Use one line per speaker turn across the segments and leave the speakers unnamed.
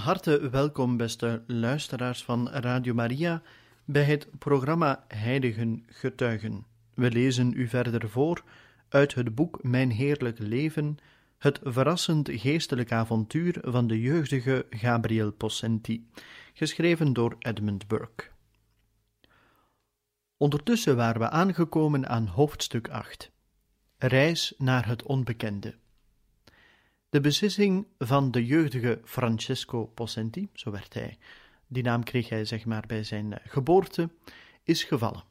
Harte welkom, beste luisteraars van Radio Maria, bij het programma Heiligen Getuigen. We lezen u verder voor uit het boek Mijn Heerlijk Leven, het verrassend geestelijk avontuur van de jeugdige Gabriel Possenti, geschreven door Edmund Burke. Ondertussen waren we aangekomen aan hoofdstuk 8. Reis naar het onbekende. De beslissing van de jeugdige Francesco Possenti, zo werd hij, die naam kreeg hij zeg maar bij zijn eh, geboorte, is gevallen.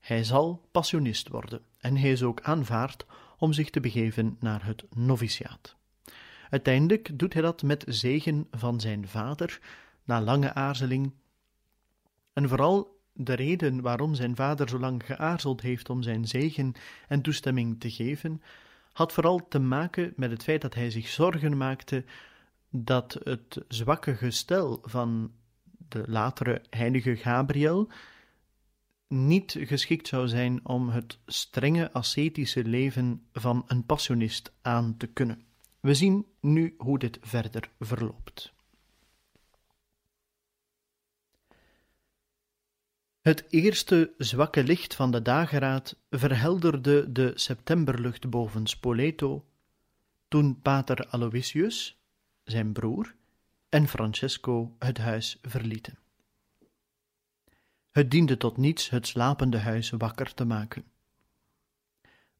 Hij zal passionist worden en hij is ook aanvaard om zich te begeven naar het noviciaat. Uiteindelijk doet hij dat met zegen van zijn vader, na lange aarzeling. En vooral de reden waarom zijn vader zo lang geaarzeld heeft om zijn zegen en toestemming te geven, had vooral te maken met het feit dat hij zich zorgen maakte dat het zwakke gestel van de latere heilige Gabriel niet geschikt zou zijn om het strenge ascetische leven van een passionist aan te kunnen. We zien nu hoe dit verder verloopt. Het eerste zwakke licht van de dageraad verhelderde de septemberlucht boven Spoleto, toen pater Aloysius, zijn broer, en Francesco het huis verlieten. Het diende tot niets het slapende huis wakker te maken.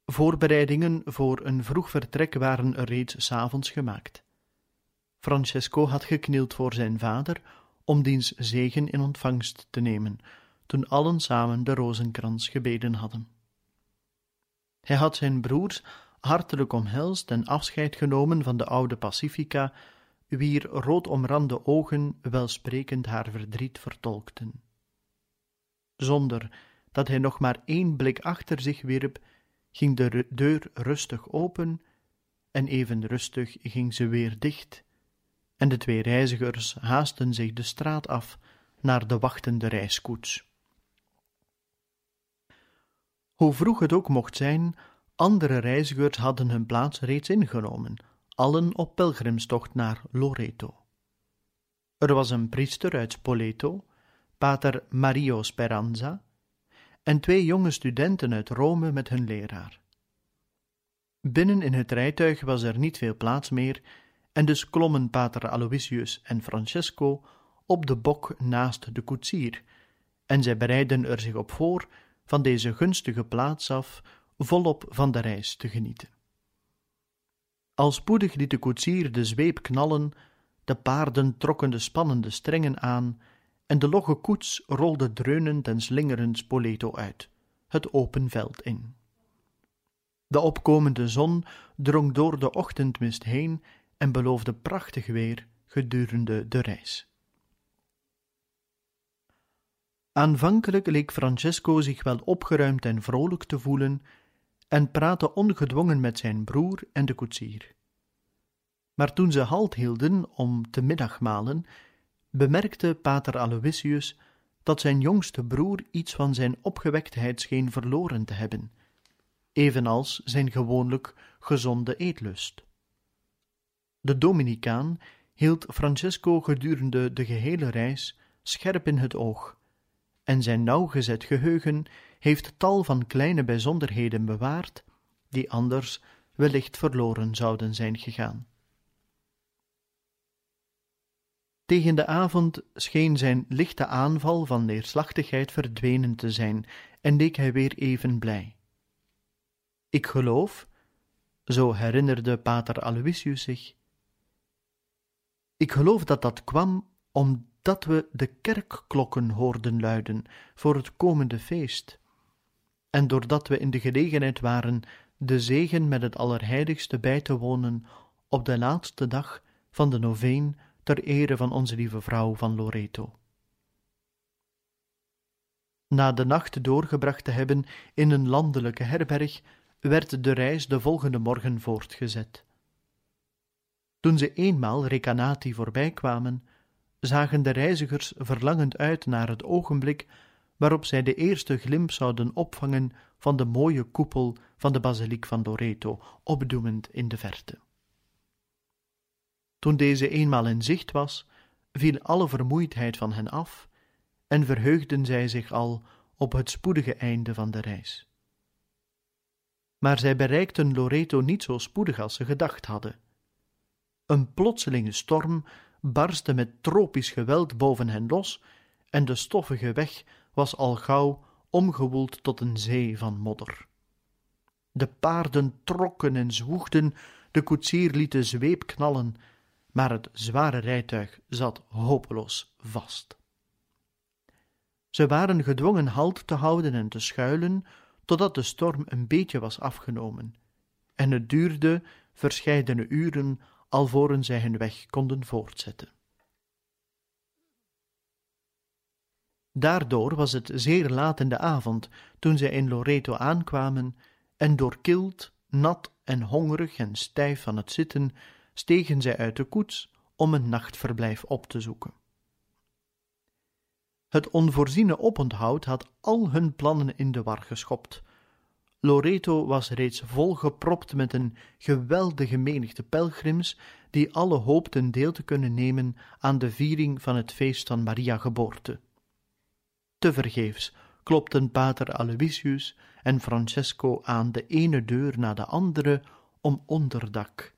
Voorbereidingen voor een vroeg vertrek waren er reeds s'avonds gemaakt. Francesco had geknield voor zijn vader om diens zegen in ontvangst te nemen, toen allen samen de rozenkrans gebeden hadden. Hij had zijn broers hartelijk omhelst en afscheid genomen van de oude Pacifica, wier roodomrande ogen welsprekend haar verdriet vertolkten. Zonder dat hij nog maar één blik achter zich wierp, ging de deur rustig open, en even rustig ging ze weer dicht, en de twee reizigers haasten zich de straat af naar de wachtende reiskoets. Hoe vroeg het ook mocht zijn, andere reizigers hadden hun plaats reeds ingenomen, allen op pelgrimstocht naar Loreto. Er was een priester uit Spoleto, pater Mario Speranza, en twee jonge studenten uit Rome met hun leraar. Binnen in het rijtuig was er niet veel plaats meer, en dus klommen pater Aloysius en Francesco op de bok naast de koetsier, en zij bereidden er zich op voor van deze gunstige plaats af volop van de reis te genieten. Al spoedig liet de koetsier de zweep knallen, de paarden trokken de spannende strengen aan, en de logge koets rolde dreunend en slingerend Spoleto uit, het open veld in. De opkomende zon drong door de ochtendmist heen en beloofde prachtig weer gedurende de reis. Aanvankelijk leek Francesco zich wel opgeruimd en vrolijk te voelen en praatte ongedwongen met zijn broer en de koetsier. Maar toen ze halt hielden om te middagmalen, bemerkte pater Aloysius dat zijn jongste broer iets van zijn opgewektheid scheen verloren te hebben, evenals zijn gewoonlijk gezonde eetlust. De Dominicaan hield Francesco gedurende de gehele reis scherp in het oog en zijn nauwgezet geheugen heeft tal van kleine bijzonderheden bewaard, die anders wellicht verloren zouden zijn gegaan. Tegen de avond scheen zijn lichte aanval van neerslachtigheid verdwenen te zijn en leek hij weer even blij. Ik geloof, zo herinnerde pater Aloysius zich, ik geloof dat dat kwam om dat we de kerkklokken hoorden luiden voor het komende feest. en doordat we in de gelegenheid waren de zegen met het Allerheiligste bij te wonen op de laatste dag van de noveen ter ere van onze lieve vrouw van Loreto. Na de nacht doorgebracht te hebben in een landelijke herberg, werd de reis de volgende morgen voortgezet. Toen ze eenmaal Recanati voorbijkwamen, zagen de reizigers verlangend uit naar het ogenblik waarop zij de eerste glimp zouden opvangen van de mooie koepel van de basiliek van Loreto, opdoemend in de verte. Toen deze eenmaal in zicht was, viel alle vermoeidheid van hen af en verheugden zij zich al op het spoedige einde van de reis. Maar zij bereikten Loreto niet zo spoedig als ze gedacht hadden. Een plotselinge storm barstte met tropisch geweld boven hen los en de stoffige weg was al gauw omgewoeld tot een zee van modder. De paarden trokken en zwoegden, de koetsier liet de zweep knallen, maar het zware rijtuig zat hopeloos vast. Ze waren gedwongen halt te houden en te schuilen, totdat de storm een beetje was afgenomen, en het duurde verscheidene uren alvorens zij hun weg konden voortzetten. Daardoor was het zeer laat in de avond toen zij in Loreto aankwamen en doorkild, nat en hongerig en stijf van het zitten stegen zij uit de koets om een nachtverblijf op te zoeken. Het onvoorziene oponthoud had al hun plannen in de war geschopt. Loreto was reeds volgepropt met een geweldige menigte pelgrims die alle hoopten deel te kunnen nemen aan de viering van het feest van Maria geboorte. Tevergeefs klopten pater Aloysius en Francesco aan de ene deur na de andere om onderdak,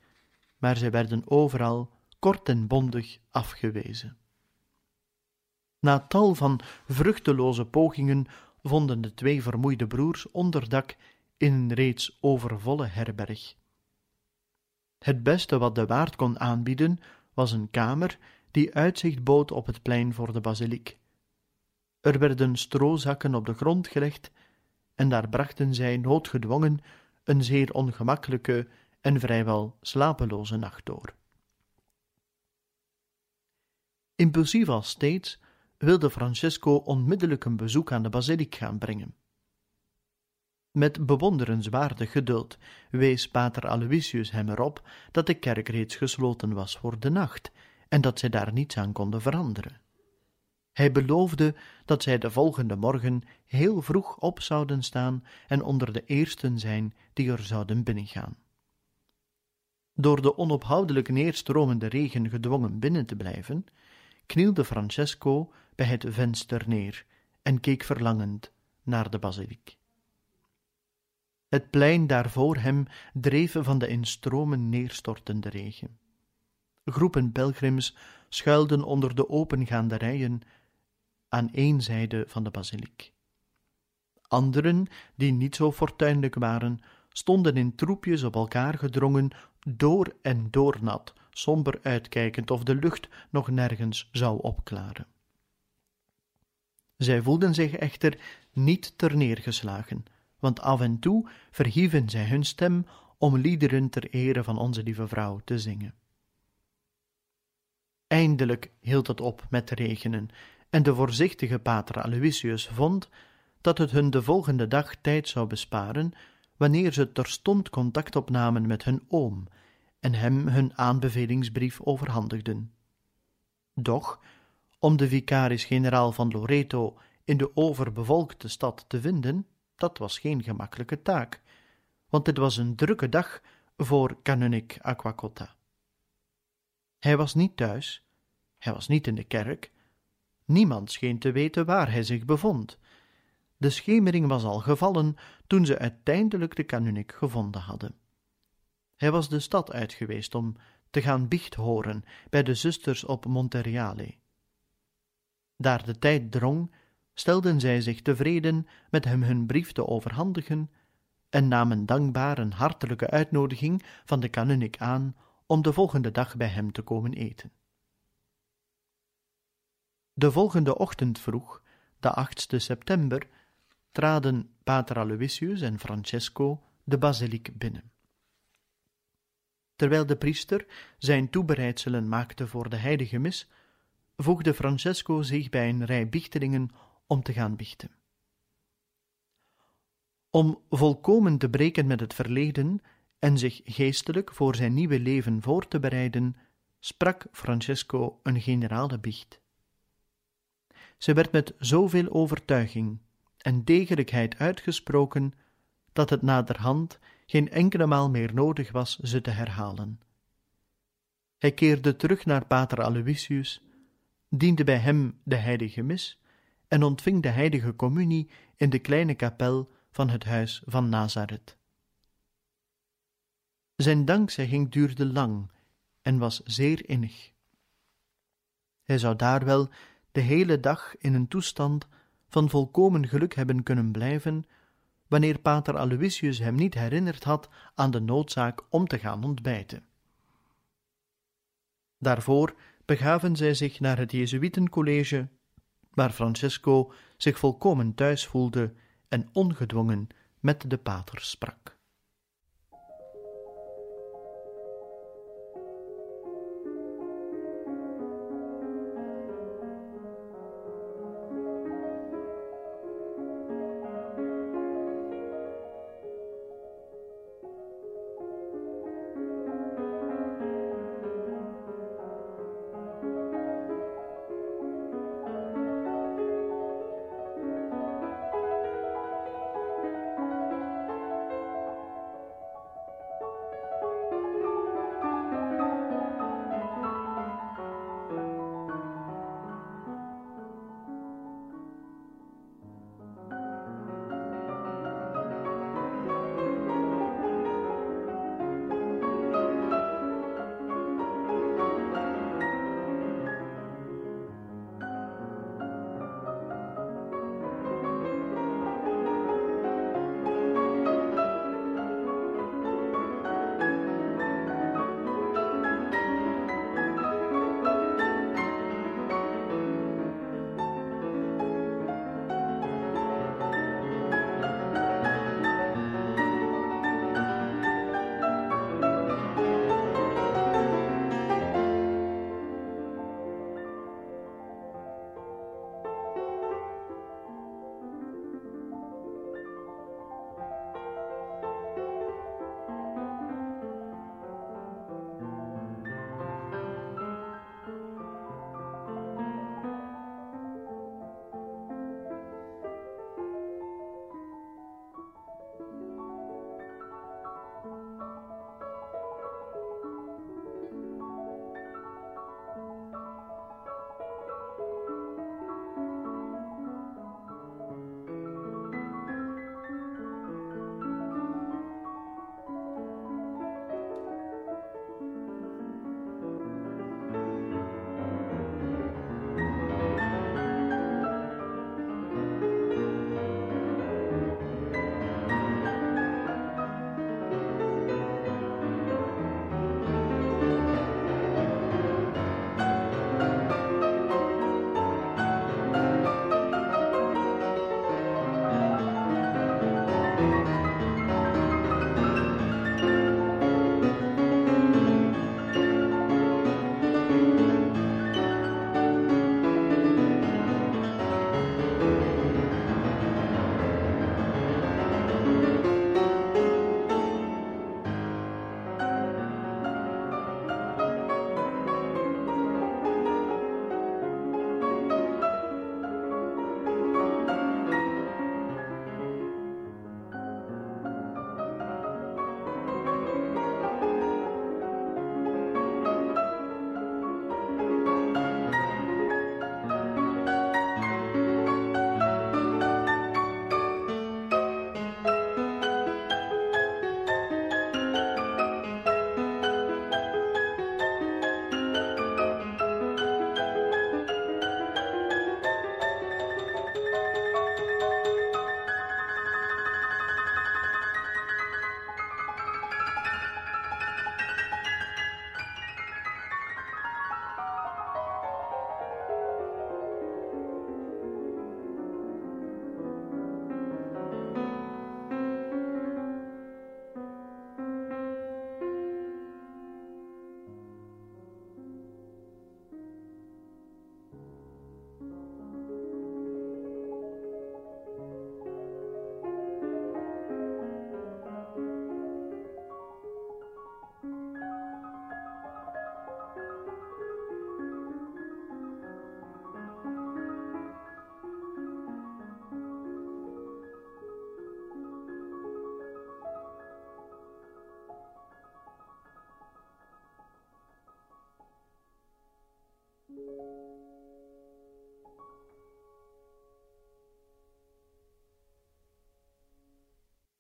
maar zij werden overal kort en bondig afgewezen. Na tal van vruchteloze pogingen vonden de twee vermoeide broers onderdak in een reeds overvolle herberg. Het beste wat de waard kon aanbieden was een kamer die uitzicht bood op het plein voor de basiliek. Er werden stroozakken op de grond gelegd en daar brachten zij noodgedwongen een zeer ongemakkelijke en vrijwel slapeloze nacht door. Impulsief als steeds wilde Francesco onmiddellijk een bezoek aan de basiliek gaan brengen. Met bewonderenswaardig geduld wees pater Aloysius hem erop dat de kerk reeds gesloten was voor de nacht en dat zij daar niets aan konden veranderen. Hij beloofde dat zij de volgende morgen heel vroeg op zouden staan en onder de eersten zijn die er zouden binnengaan. Door de onophoudelijk neerstromende regen gedwongen binnen te blijven, knielde Francesco bij het venster neer en keek verlangend naar de basiliek. Het plein daar voor hem dreef van de in stromen neerstortende regen. Groepen pelgrims schuilden onder de opengaande rijen aan één zijde van de basiliek. Anderen, die niet zo fortuinlijk waren, stonden in troepjes op elkaar gedrongen, door en door nat, somber uitkijkend of de lucht nog nergens zou opklaren. Zij voelden zich echter niet terneergeslagen, want af en toe verhieven zij hun stem om liederen ter ere van onze lieve vrouw te zingen. Eindelijk hield het op met regenen, en de voorzichtige pater Aloysius vond dat het hun de volgende dag tijd zou besparen wanneer ze terstond contact opnamen met hun oom en hem hun aanbevelingsbrief overhandigden. Doch, om de vicaris-generaal van Loreto in de overbevolkte stad te vinden, dat was geen gemakkelijke taak, want het was een drukke dag voor kanonik Aquacotta. Hij was niet thuis, hij was niet in de kerk, niemand scheen te weten waar hij zich bevond. De schemering was al gevallen toen ze uiteindelijk de kanonik gevonden hadden. Hij was de stad uit geweest om te gaan biecht horen bij de zusters op Monteriale. Daar de tijd drong, stelden zij zich tevreden met hem hun brief te overhandigen en namen dankbaar een hartelijke uitnodiging van de kanonik aan om de volgende dag bij hem te komen eten. De volgende ochtend vroeg, de 8e september, traden pater Aloysius en Francesco de basiliek binnen. Terwijl de priester zijn toebereidselen maakte voor de heilige mis, voegde Francesco zich bij een rij bichtelingen om te gaan biechten. Om volkomen te breken met het verleden en zich geestelijk voor zijn nieuwe leven voor te bereiden, sprak Francesco een generale biecht. Ze werd met zoveel overtuiging en degelijkheid uitgesproken dat het naderhand geen enkele maal meer nodig was ze te herhalen. Hij keerde terug naar pater Aloysius, diende bij hem de heilige mis en ontving de heilige communie in de kleine kapel van het huis van Nazareth. Zijn dankzegging duurde lang en was zeer innig. Hij zou daar wel de hele dag in een toestand van volkomen geluk hebben kunnen blijven, wanneer pater Aloysius hem niet herinnerd had aan de noodzaak om te gaan ontbijten. Daarvoor begaven zij zich naar het Jezuïtencollege, waar Francesco zich volkomen thuis voelde en ongedwongen met de pater sprak.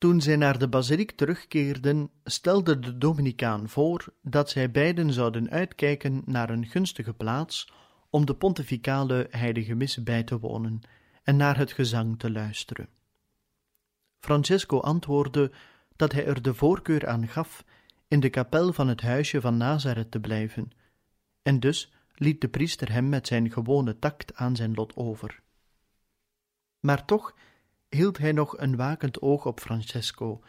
Toen zij naar de basiliek terugkeerden, stelde de Dominicaan voor dat zij beiden zouden uitkijken naar een gunstige plaats om de pontificale heilige mis bij te wonen en naar het gezang te luisteren. Francesco antwoordde dat hij er de voorkeur aan gaf in de kapel van het huisje van Nazareth te blijven, en dus liet de priester hem met zijn gewone tact aan zijn lot over. Maar toch hield hij nog een wakend oog op Francesco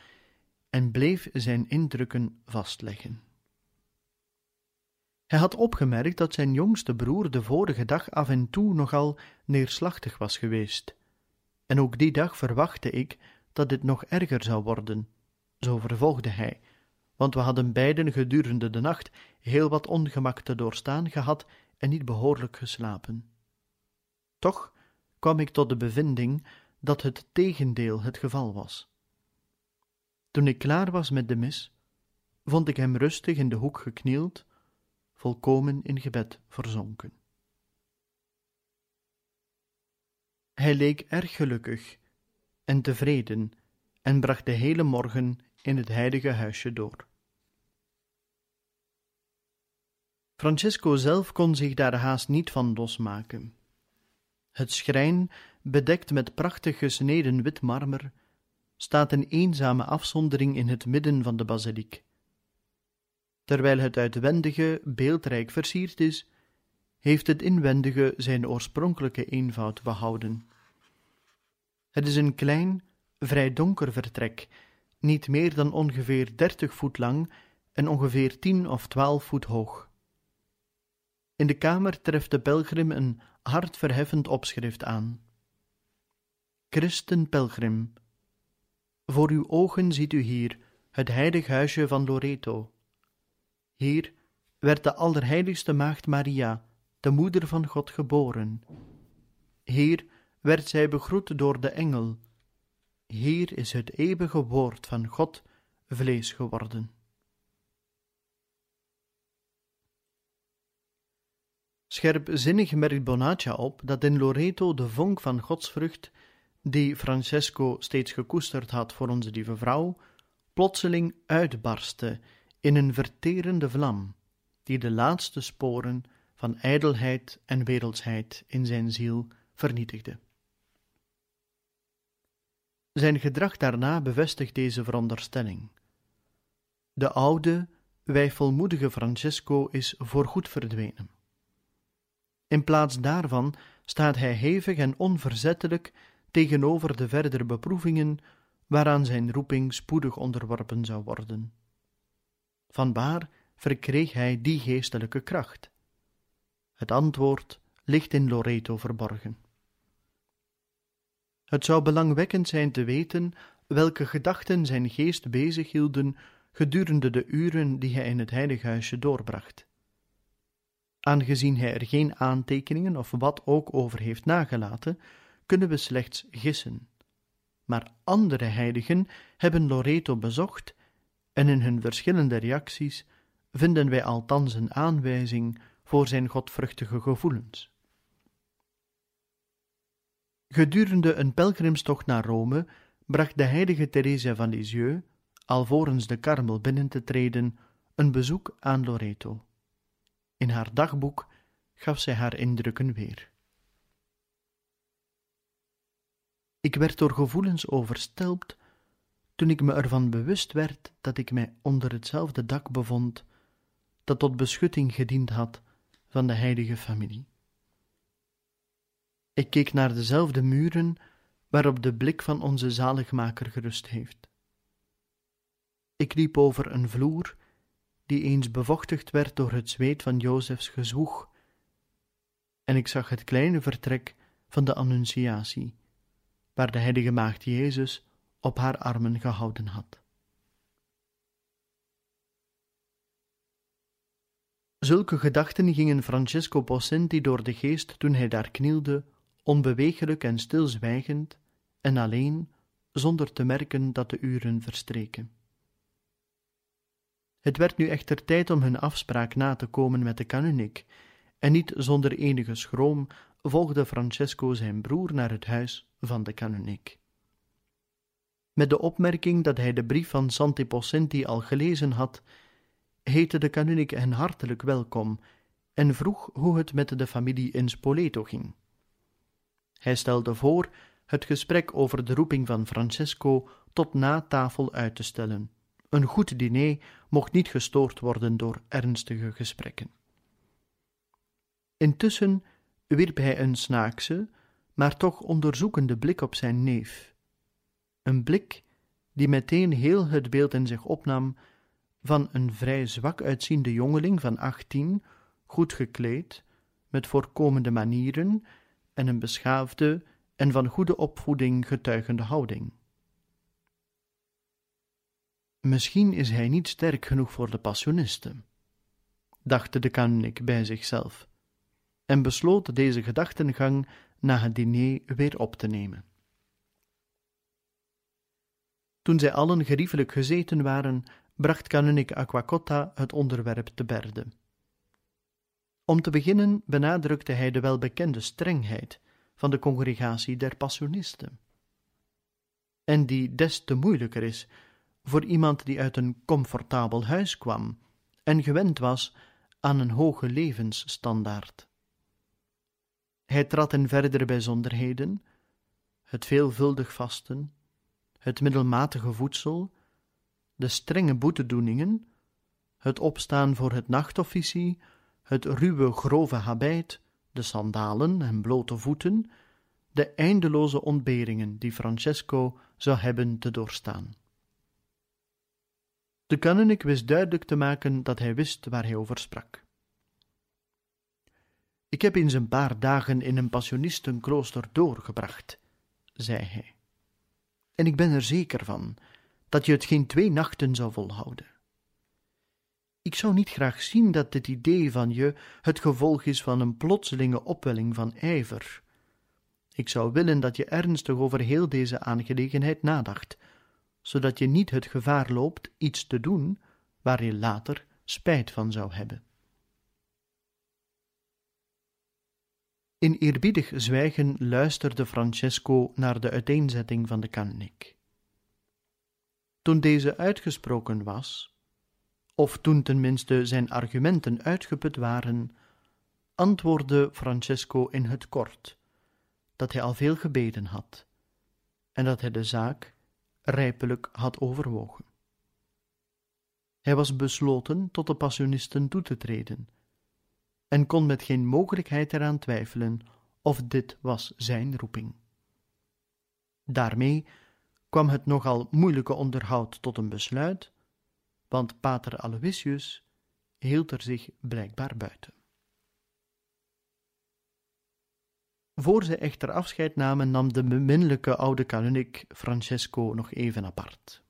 en bleef zijn indrukken vastleggen. Hij had opgemerkt dat zijn jongste broer de vorige dag af en toe nogal neerslachtig was geweest, en ook die dag verwachtte ik dat dit nog erger zou worden. Zo vervolgde hij, want we hadden beiden gedurende de nacht heel wat ongemak te doorstaan gehad en niet behoorlijk geslapen. Toch kwam ik tot de bevinding dat het tegendeel het geval was. Toen ik klaar was met de mis, vond ik hem rustig in de hoek geknield, volkomen in gebed verzonken. Hij leek erg gelukkig en tevreden en bracht de hele morgen in het heilige huisje door. Francesco zelf kon zich daar haast niet van losmaken. Het schrijn, bedekt met prachtig gesneden wit marmer, staat in eenzame afzondering in het midden van de basiliek. Terwijl het uitwendige beeldrijk versierd is, heeft het inwendige zijn oorspronkelijke eenvoud behouden. Het is een klein, vrij donker vertrek, niet meer dan ongeveer dertig voet lang en ongeveer tien of twaalf voet hoog. In de kamer treft de pelgrim een hartverheffend opschrift aan. Christen pelgrim, voor uw ogen ziet u hier het heilig huisje van Loreto. Hier werd de allerheiligste maagd Maria, de moeder van God, geboren. Hier werd zij begroet door de engel. Hier is het eeuwige woord van God vlees geworden. Scherpzinnig merkt Bonaccia op dat in Loreto de vonk van godsvrucht, die Francesco steeds gekoesterd had voor onze lieve vrouw, plotseling uitbarstte in een verterende vlam, die de laatste sporen van ijdelheid en wereldsheid in zijn ziel vernietigde. Zijn gedrag daarna bevestigt deze veronderstelling. De oude, wijfelmoedige Francesco is voorgoed verdwenen. In plaats daarvan staat hij hevig en onverzettelijk tegenover de verdere beproevingen waaraan zijn roeping spoedig onderworpen zou worden. Vanwaar verkreeg hij die geestelijke kracht? Het antwoord ligt in Loreto verborgen. Het zou belangwekkend zijn te weten welke gedachten zijn geest bezighielden gedurende de uren die hij in het heilige huisje doorbracht. Aangezien hij er geen aantekeningen of wat ook over heeft nagelaten, kunnen we slechts gissen. Maar andere heiligen hebben Loreto bezocht en in hun verschillende reacties vinden wij althans een aanwijzing voor zijn godvruchtige gevoelens. Gedurende een pelgrimstocht naar Rome bracht de heilige Theresia van Lisieux, alvorens de karmel binnen te treden, een bezoek aan Loreto. In haar dagboek gaf zij haar indrukken weer. Ik werd door gevoelens overstelpt toen ik me ervan bewust werd dat ik mij onder hetzelfde dak bevond dat tot beschutting gediend had van de heilige familie. Ik keek naar dezelfde muren waarop de blik van onze zaligmaker gerust heeft. Ik liep over een vloer die eens bevochtigd werd door het zweet van Jozefs gezwoeg, en ik zag het kleine vertrek van de Annunciatie, waar de heilige maagd Jezus op haar armen gehouden had. Zulke gedachten gingen Francesco Possenti door de geest toen hij daar knielde, onbewegelijk en stilzwijgend, en alleen, zonder te merken dat de uren verstreken. Het werd nu echter tijd om hun afspraak na te komen met de kanonik, en niet zonder enige schroom volgde Francesco zijn broer naar het huis van de kanonik. Met de opmerking dat hij de brief van Santi Possenti al gelezen had, heette de kanunnik hen hartelijk welkom en vroeg hoe het met de familie in Spoleto ging. Hij stelde voor het gesprek over de roeping van Francesco tot na tafel uit te stellen. Een goed diner mocht niet gestoord worden door ernstige gesprekken. Intussen wierp hij een snaakse, maar toch onderzoekende blik op zijn neef. Een blik die meteen heel het beeld in zich opnam van een vrij zwak uitziende jongeling van achttien, goed gekleed, met voorkomende manieren en een beschaafde en van goede opvoeding getuigende houding. Misschien is hij niet sterk genoeg voor de passionisten, dacht de kanunnik bij zichzelf, en besloot deze gedachtengang na het diner weer op te nemen. Toen zij allen geriefelijk gezeten waren, bracht kanunnik Aquacotta het onderwerp te berde. Om te beginnen benadrukte hij de welbekende strengheid van de congregatie der Passionisten, en die des te moeilijker is voor iemand die uit een comfortabel huis kwam en gewend was aan een hoge levensstandaard. Hij trad in verdere bijzonderheden, het veelvuldig vasten, het middelmatige voedsel, de strenge boetedoeningen, het opstaan voor het nachtofficie, het ruwe grove habit, de sandalen en blote voeten, de eindeloze ontberingen die Francesco zou hebben te doorstaan. De kanunnik wist duidelijk te maken dat hij wist waar hij over sprak. Ik heb eens een paar dagen in een passionistenklooster doorgebracht, zei hij, en ik ben er zeker van dat je het geen twee nachten zou volhouden. Ik zou niet graag zien dat dit idee van je het gevolg is van een plotselinge opwelling van ijver. Ik zou willen dat je ernstig over heel deze aangelegenheid nadacht, zodat je niet het gevaar loopt iets te doen waar je later spijt van zou hebben. In eerbiedig zwijgen luisterde Francesco naar de uiteenzetting van de kannik. Toen deze uitgesproken was, of toen tenminste zijn argumenten uitgeput waren, antwoordde Francesco in het kort dat hij al veel gebeden had en dat hij de zaak rijpelijk had overwogen. Hij was besloten tot de passionisten toe te treden en kon met geen mogelijkheid eraan twijfelen of dit was zijn roeping. Daarmee kwam het nogal moeilijke onderhoud tot een besluit, want pater Aloysius hield er zich blijkbaar buiten. Voor zij echter afscheid namen, nam de beminnelijke oude kanunnik Francesco nog even apart.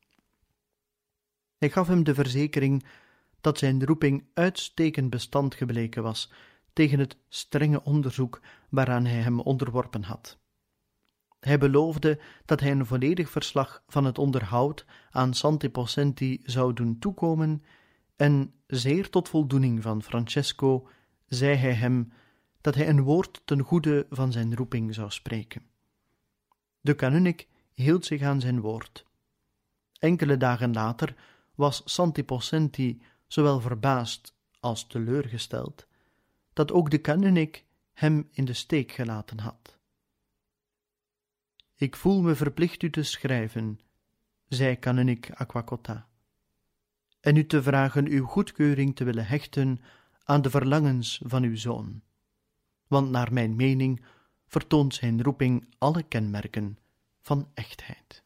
Hij gaf hem de verzekering dat zijn roeping uitstekend bestand gebleken was tegen het strenge onderzoek waaraan hij hem onderworpen had. Hij beloofde dat hij een volledig verslag van het onderhoud aan Santi Possenti zou doen toekomen, en zeer tot voldoening van Francesco zei hij hem dat hij een woord ten goede van zijn roeping zou spreken. De kanunnik hield zich aan zijn woord. Enkele dagen later was Santi Possenti zowel verbaasd als teleurgesteld dat ook de kanunnik hem in de steek gelaten had. Ik voel me verplicht u te schrijven, zei kanunnik Aquacotta, en u te vragen uw goedkeuring te willen hechten aan de verlangens van uw zoon, want naar mijn mening vertoont zijn roeping alle kenmerken van echtheid.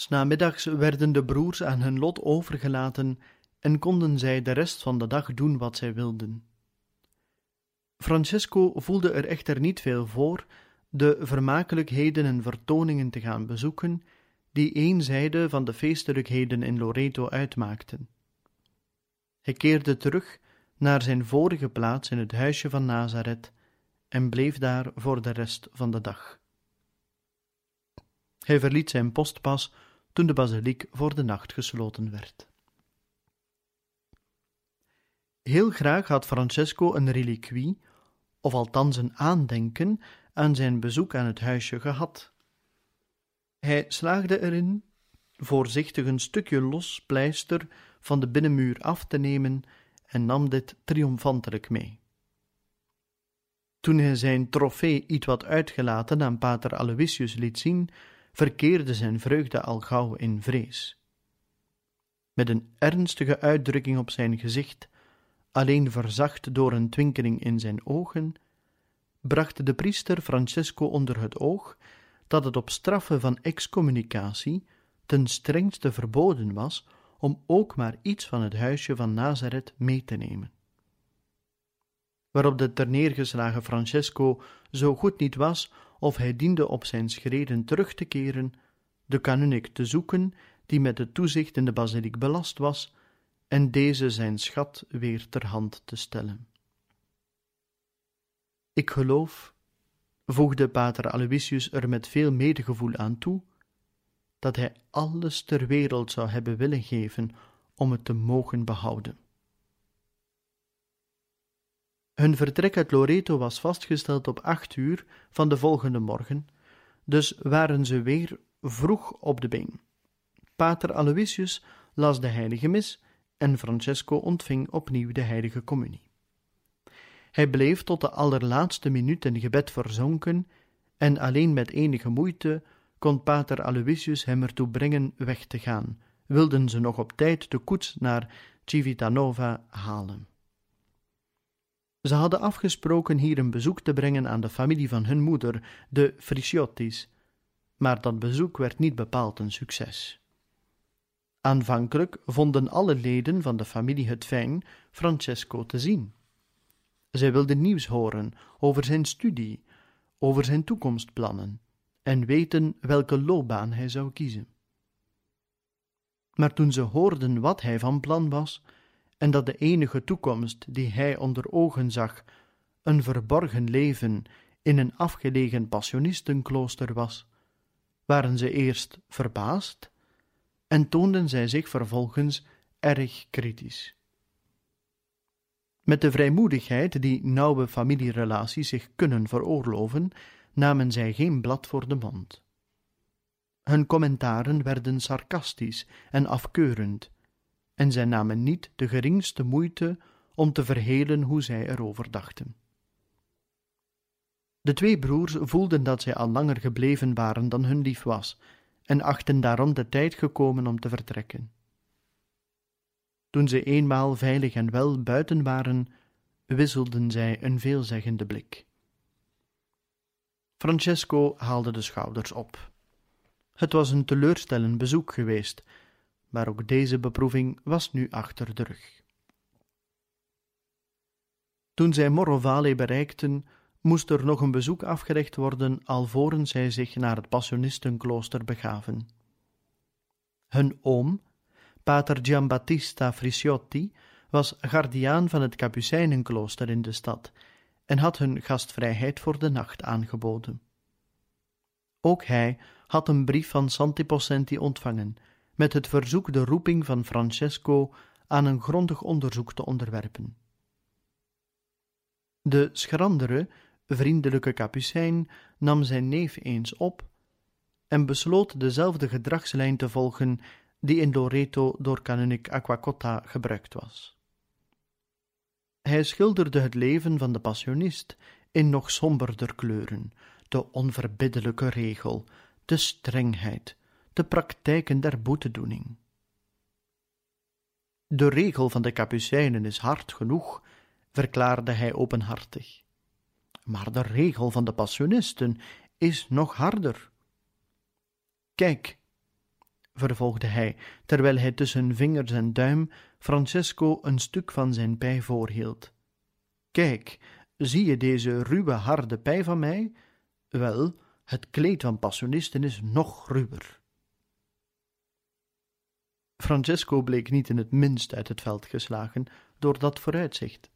Snamiddags werden de broers aan hun lot overgelaten en konden zij de rest van de dag doen wat zij wilden. Francesco voelde er echter niet veel voor de vermakelijkheden en vertoningen te gaan bezoeken die één zijde van de feestelijkheden in Loreto uitmaakten. Hij keerde terug naar zijn vorige plaats in het huisje van Nazareth en bleef daar voor de rest van de dag. Hij verliet zijn post pas toen de basiliek voor de nacht gesloten werd. Heel graag had Francesco een reliquie, of althans een aandenken, aan zijn bezoek aan het huisje gehad. Hij slaagde erin voorzichtig een stukje los pleister van de binnenmuur af te nemen en nam dit triomfantelijk mee. Toen hij zijn trofee iets wat uitgelaten aan pater Aloysius liet zien, verkeerde zijn vreugde al gauw in vrees. Met een ernstige uitdrukking op zijn gezicht, alleen verzacht door een twinkeling in zijn ogen, bracht de priester Francesco onder het oog dat het op straffe van excommunicatie ten strengste verboden was om ook maar iets van het huisje van Nazareth mee te nemen. Waarop de terneergeslagen Francesco zo goed niet was of hij diende op zijn schreden terug te keren, de kanunnik te zoeken die met het toezicht in de basiliek belast was, en deze zijn schat weer ter hand te stellen. Ik geloof, voegde pater Aloysius er met veel medegevoel aan toe, dat hij alles ter wereld zou hebben willen geven om het te mogen behouden. Hun vertrek uit Loreto was vastgesteld op acht uur van de volgende morgen, dus waren ze weer vroeg op de been. Pater Aloysius las de heilige mis en Francesco ontving opnieuw de heilige communie. Hij bleef tot de allerlaatste minuut in gebed verzonken en alleen met enige moeite kon pater Aloysius hem ertoe brengen weg te gaan, wilden ze nog op tijd de koets naar Civitanova halen. Ze hadden afgesproken hier een bezoek te brengen aan de familie van hun moeder, de Frisiottis, maar dat bezoek werd niet bepaald een succes. Aanvankelijk vonden alle leden van de familie het fijn Francesco te zien. Zij wilden nieuws horen over zijn studie, over zijn toekomstplannen en weten welke loopbaan hij zou kiezen. Maar toen ze hoorden wat hij van plan was, en dat de enige toekomst die hij onder ogen zag een verborgen leven in een afgelegen passionistenklooster was, waren ze eerst verbaasd en toonden zij zich vervolgens erg kritisch. Met de vrijmoedigheid die nauwe familierelaties zich kunnen veroorloven, namen zij geen blad voor de mond. Hun commentaren werden sarcastisch en afkeurend, en zij namen niet de geringste moeite om te verhelen hoe zij erover dachten. De twee broers voelden dat zij al langer gebleven waren dan hun lief was, en achten daarom de tijd gekomen om te vertrekken. Toen ze eenmaal veilig en wel buiten waren, wisselden zij een veelzeggende blik. Francesco haalde de schouders op. Het was een teleurstellend bezoek geweest, maar ook deze beproeving was nu achter de rug. Toen zij Morrovale bereikten, moest er nog een bezoek afgelegd worden alvorens zij zich naar het Passionistenklooster begaven. Hun oom, pater Giambattista Friciotti, was gardiaan van het Capucijnenklooster in de stad en had hun gastvrijheid voor de nacht aangeboden. Ook hij had een brief van Santi Possenti ontvangen met het verzoek de roeping van Francesco aan een grondig onderzoek te onderwerpen. De schrandere, vriendelijke kapucijn nam zijn neef eens op en besloot dezelfde gedragslijn te volgen die in Loreto door kanunnik Aquacotta gebruikt was. Hij schilderde het leven van de passionist in nog somberder kleuren, de onverbiddelijke regel, de strengheid, de praktijken der boetedoening. De regel van de Capucijnen is hard genoeg, verklaarde hij openhartig. Maar de regel van de Passionisten is nog harder. Kijk, vervolgde hij, terwijl hij tussen vingers en duim Francesco een stuk van zijn pij voorhield. Kijk, zie je deze ruwe, harde pij van mij? Wel, het kleed van passionisten is nog ruwer. Francesco bleek niet in het minst uit het veld geslagen door dat vooruitzicht.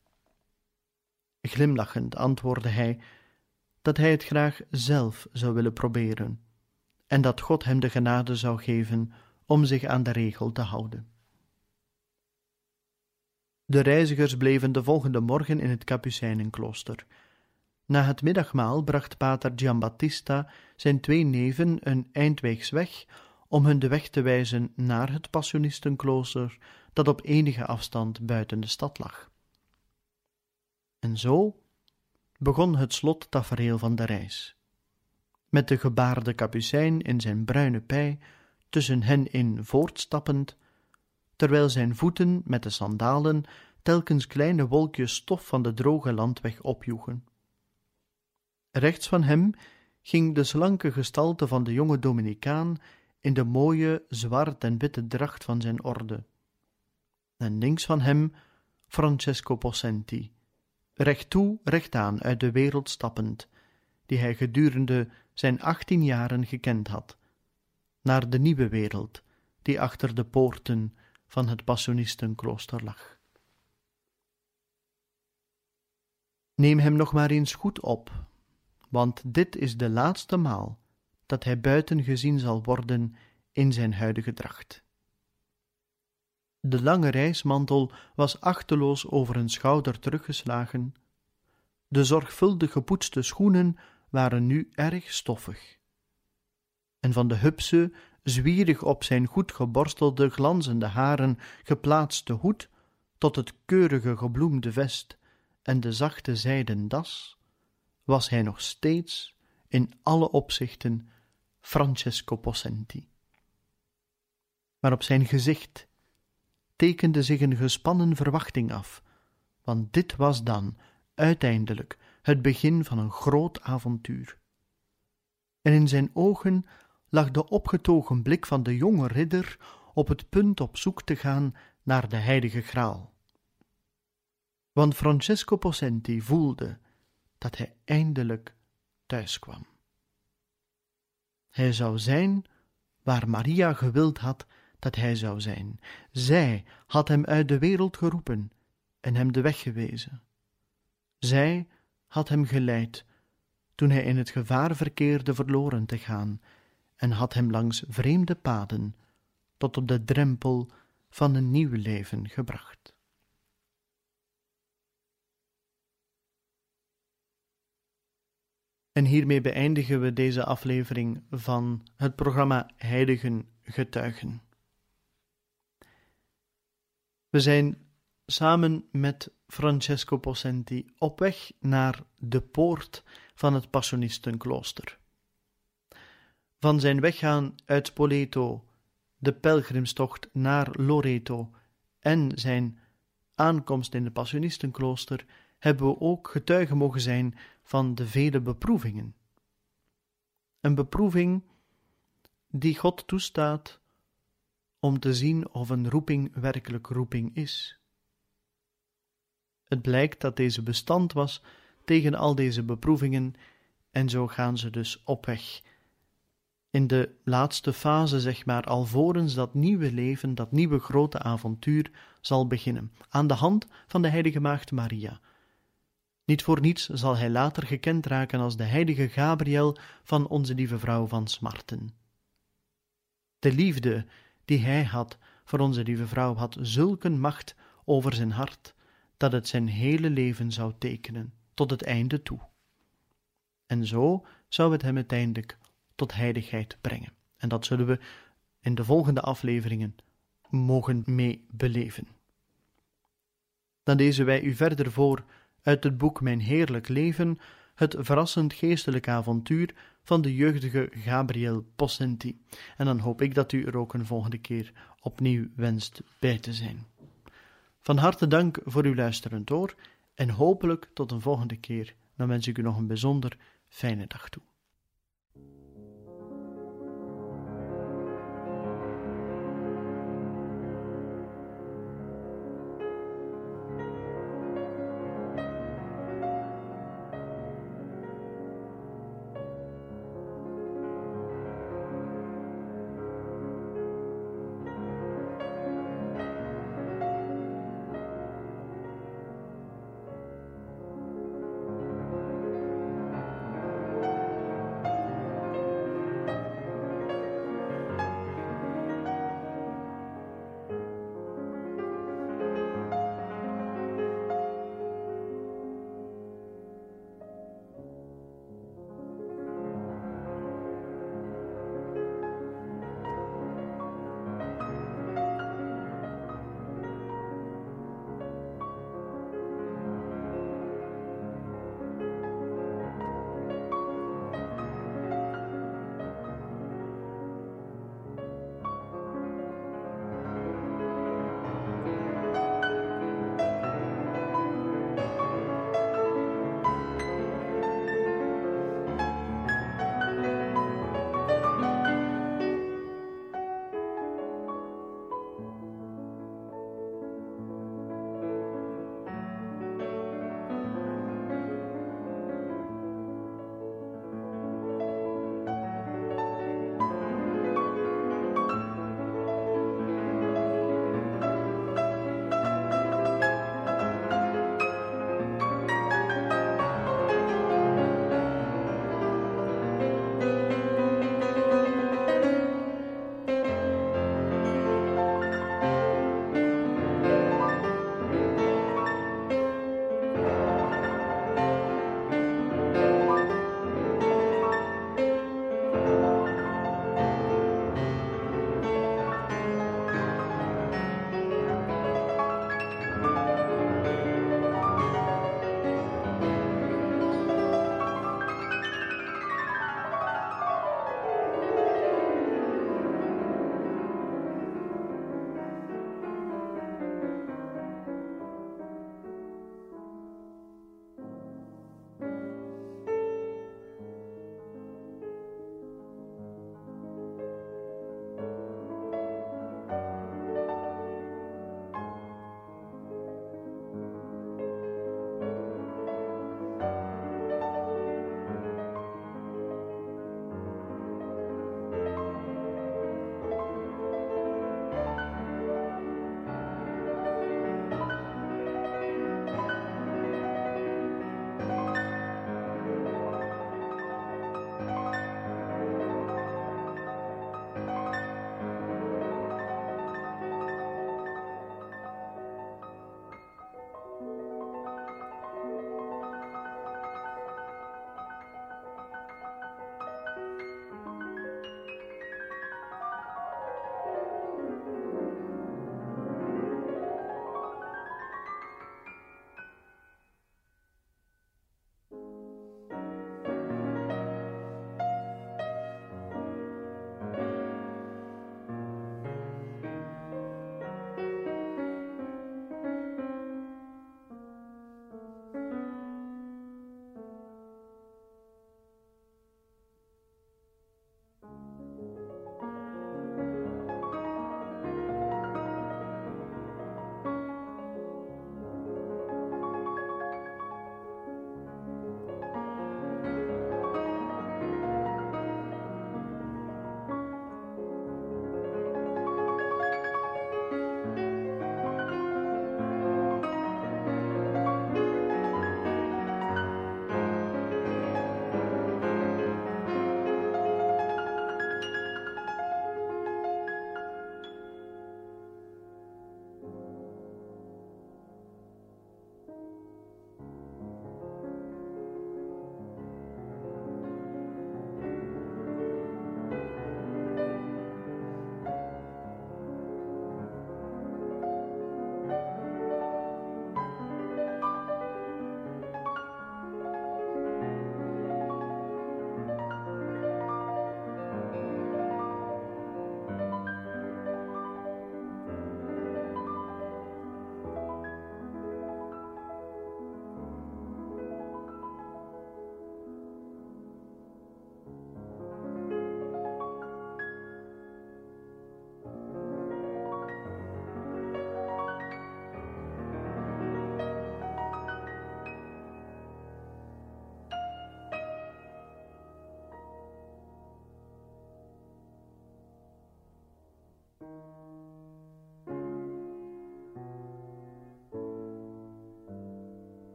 Glimlachend antwoordde hij dat hij het graag zelf zou willen proberen en dat God hem de genade zou geven om zich aan de regel te houden. De reizigers bleven de volgende morgen in het Capucijnenklooster. Na het middagmaal bracht pater Giambattista zijn twee neven een eindweegs weg om hun de weg te wijzen naar het Passionistenklooster dat op enige afstand buiten de stad lag. En zo begon het slottafereel van de reis. Met de gebaarde kapucijn in zijn bruine pij, tussen hen in voortstappend, terwijl zijn voeten met de sandalen telkens kleine wolkjes stof van de droge landweg opjoegen. Rechts van hem ging de slanke gestalte van de jonge Dominicaan in de mooie zwart en witte dracht van zijn orde. En links van hem Francesco Possenti, recht toe, recht aan uit de wereld stappend, die hij gedurende zijn achttien jaren gekend had, naar de nieuwe wereld, die achter de poorten van het Passionistenklooster lag. Neem hem nog maar eens goed op, want dit is de laatste maal dat hij buiten gezien zal worden in zijn huidige dracht. De lange reismantel was achteloos over een schouder teruggeslagen. De zorgvuldig gepoetste schoenen waren nu erg stoffig. En van de hupse, zwierig op zijn goed geborstelde, glanzende haren geplaatste hoed tot het keurige gebloemde vest en de zachte zijden das, was hij nog steeds in alle opzichten Francesco Possenti. Maar op zijn gezicht tekende zich een gespannen verwachting af, want dit was dan uiteindelijk het begin van een groot avontuur. En in zijn ogen lag de opgetogen blik van de jonge ridder op het punt op zoek te gaan naar de heilige graal. Want Francesco Possenti voelde dat hij eindelijk thuis kwam. Hij zou zijn waar Maria gewild had dat hij zou zijn. Zij had hem uit de wereld geroepen en hem de weg gewezen. Zij had hem geleid toen hij in het gevaar verkeerde verloren te gaan en had hem langs vreemde paden tot op de drempel van een nieuw leven gebracht. En hiermee beëindigen we deze aflevering van het programma Heiligen Getuigen. We zijn samen met Francesco Possenti op weg naar de poort van het Passionistenklooster. Van zijn weggaan uit Spoleto, de pelgrimstocht naar Loreto en zijn aankomst in het Passionistenklooster hebben we ook getuigen mogen zijn van de vele beproevingen. Een beproeving die God toestaat om te zien of een roeping werkelijk roeping is. Het blijkt dat deze bestand was tegen al deze beproevingen en zo gaan ze dus op weg. In de laatste fase, zeg maar, alvorens dat nieuwe leven, dat nieuwe grote avontuur zal beginnen, aan de hand van de heilige maagd Maria. Niet voor niets zal hij later gekend raken als de heilige Gabriel van onze lieve vrouw van Smarten. De liefde die hij had voor onze lieve vrouw had zulke macht over zijn hart, dat het zijn hele leven zou tekenen, tot het einde toe. En zo zou het hem uiteindelijk tot heiligheid brengen. En dat zullen we in de volgende afleveringen mogen mee beleven. Dan lezen wij u verder voor uit het boek Mijn Heerlijk Leven, het verrassend geestelijk avontuur van de jeugdige Gabriel Possenti. En dan hoop ik dat u er ook een volgende keer opnieuw wenst bij te zijn. Van harte dank voor uw luisterend oor en hopelijk tot een volgende keer. Dan wens ik u nog een bijzonder fijne dag toe.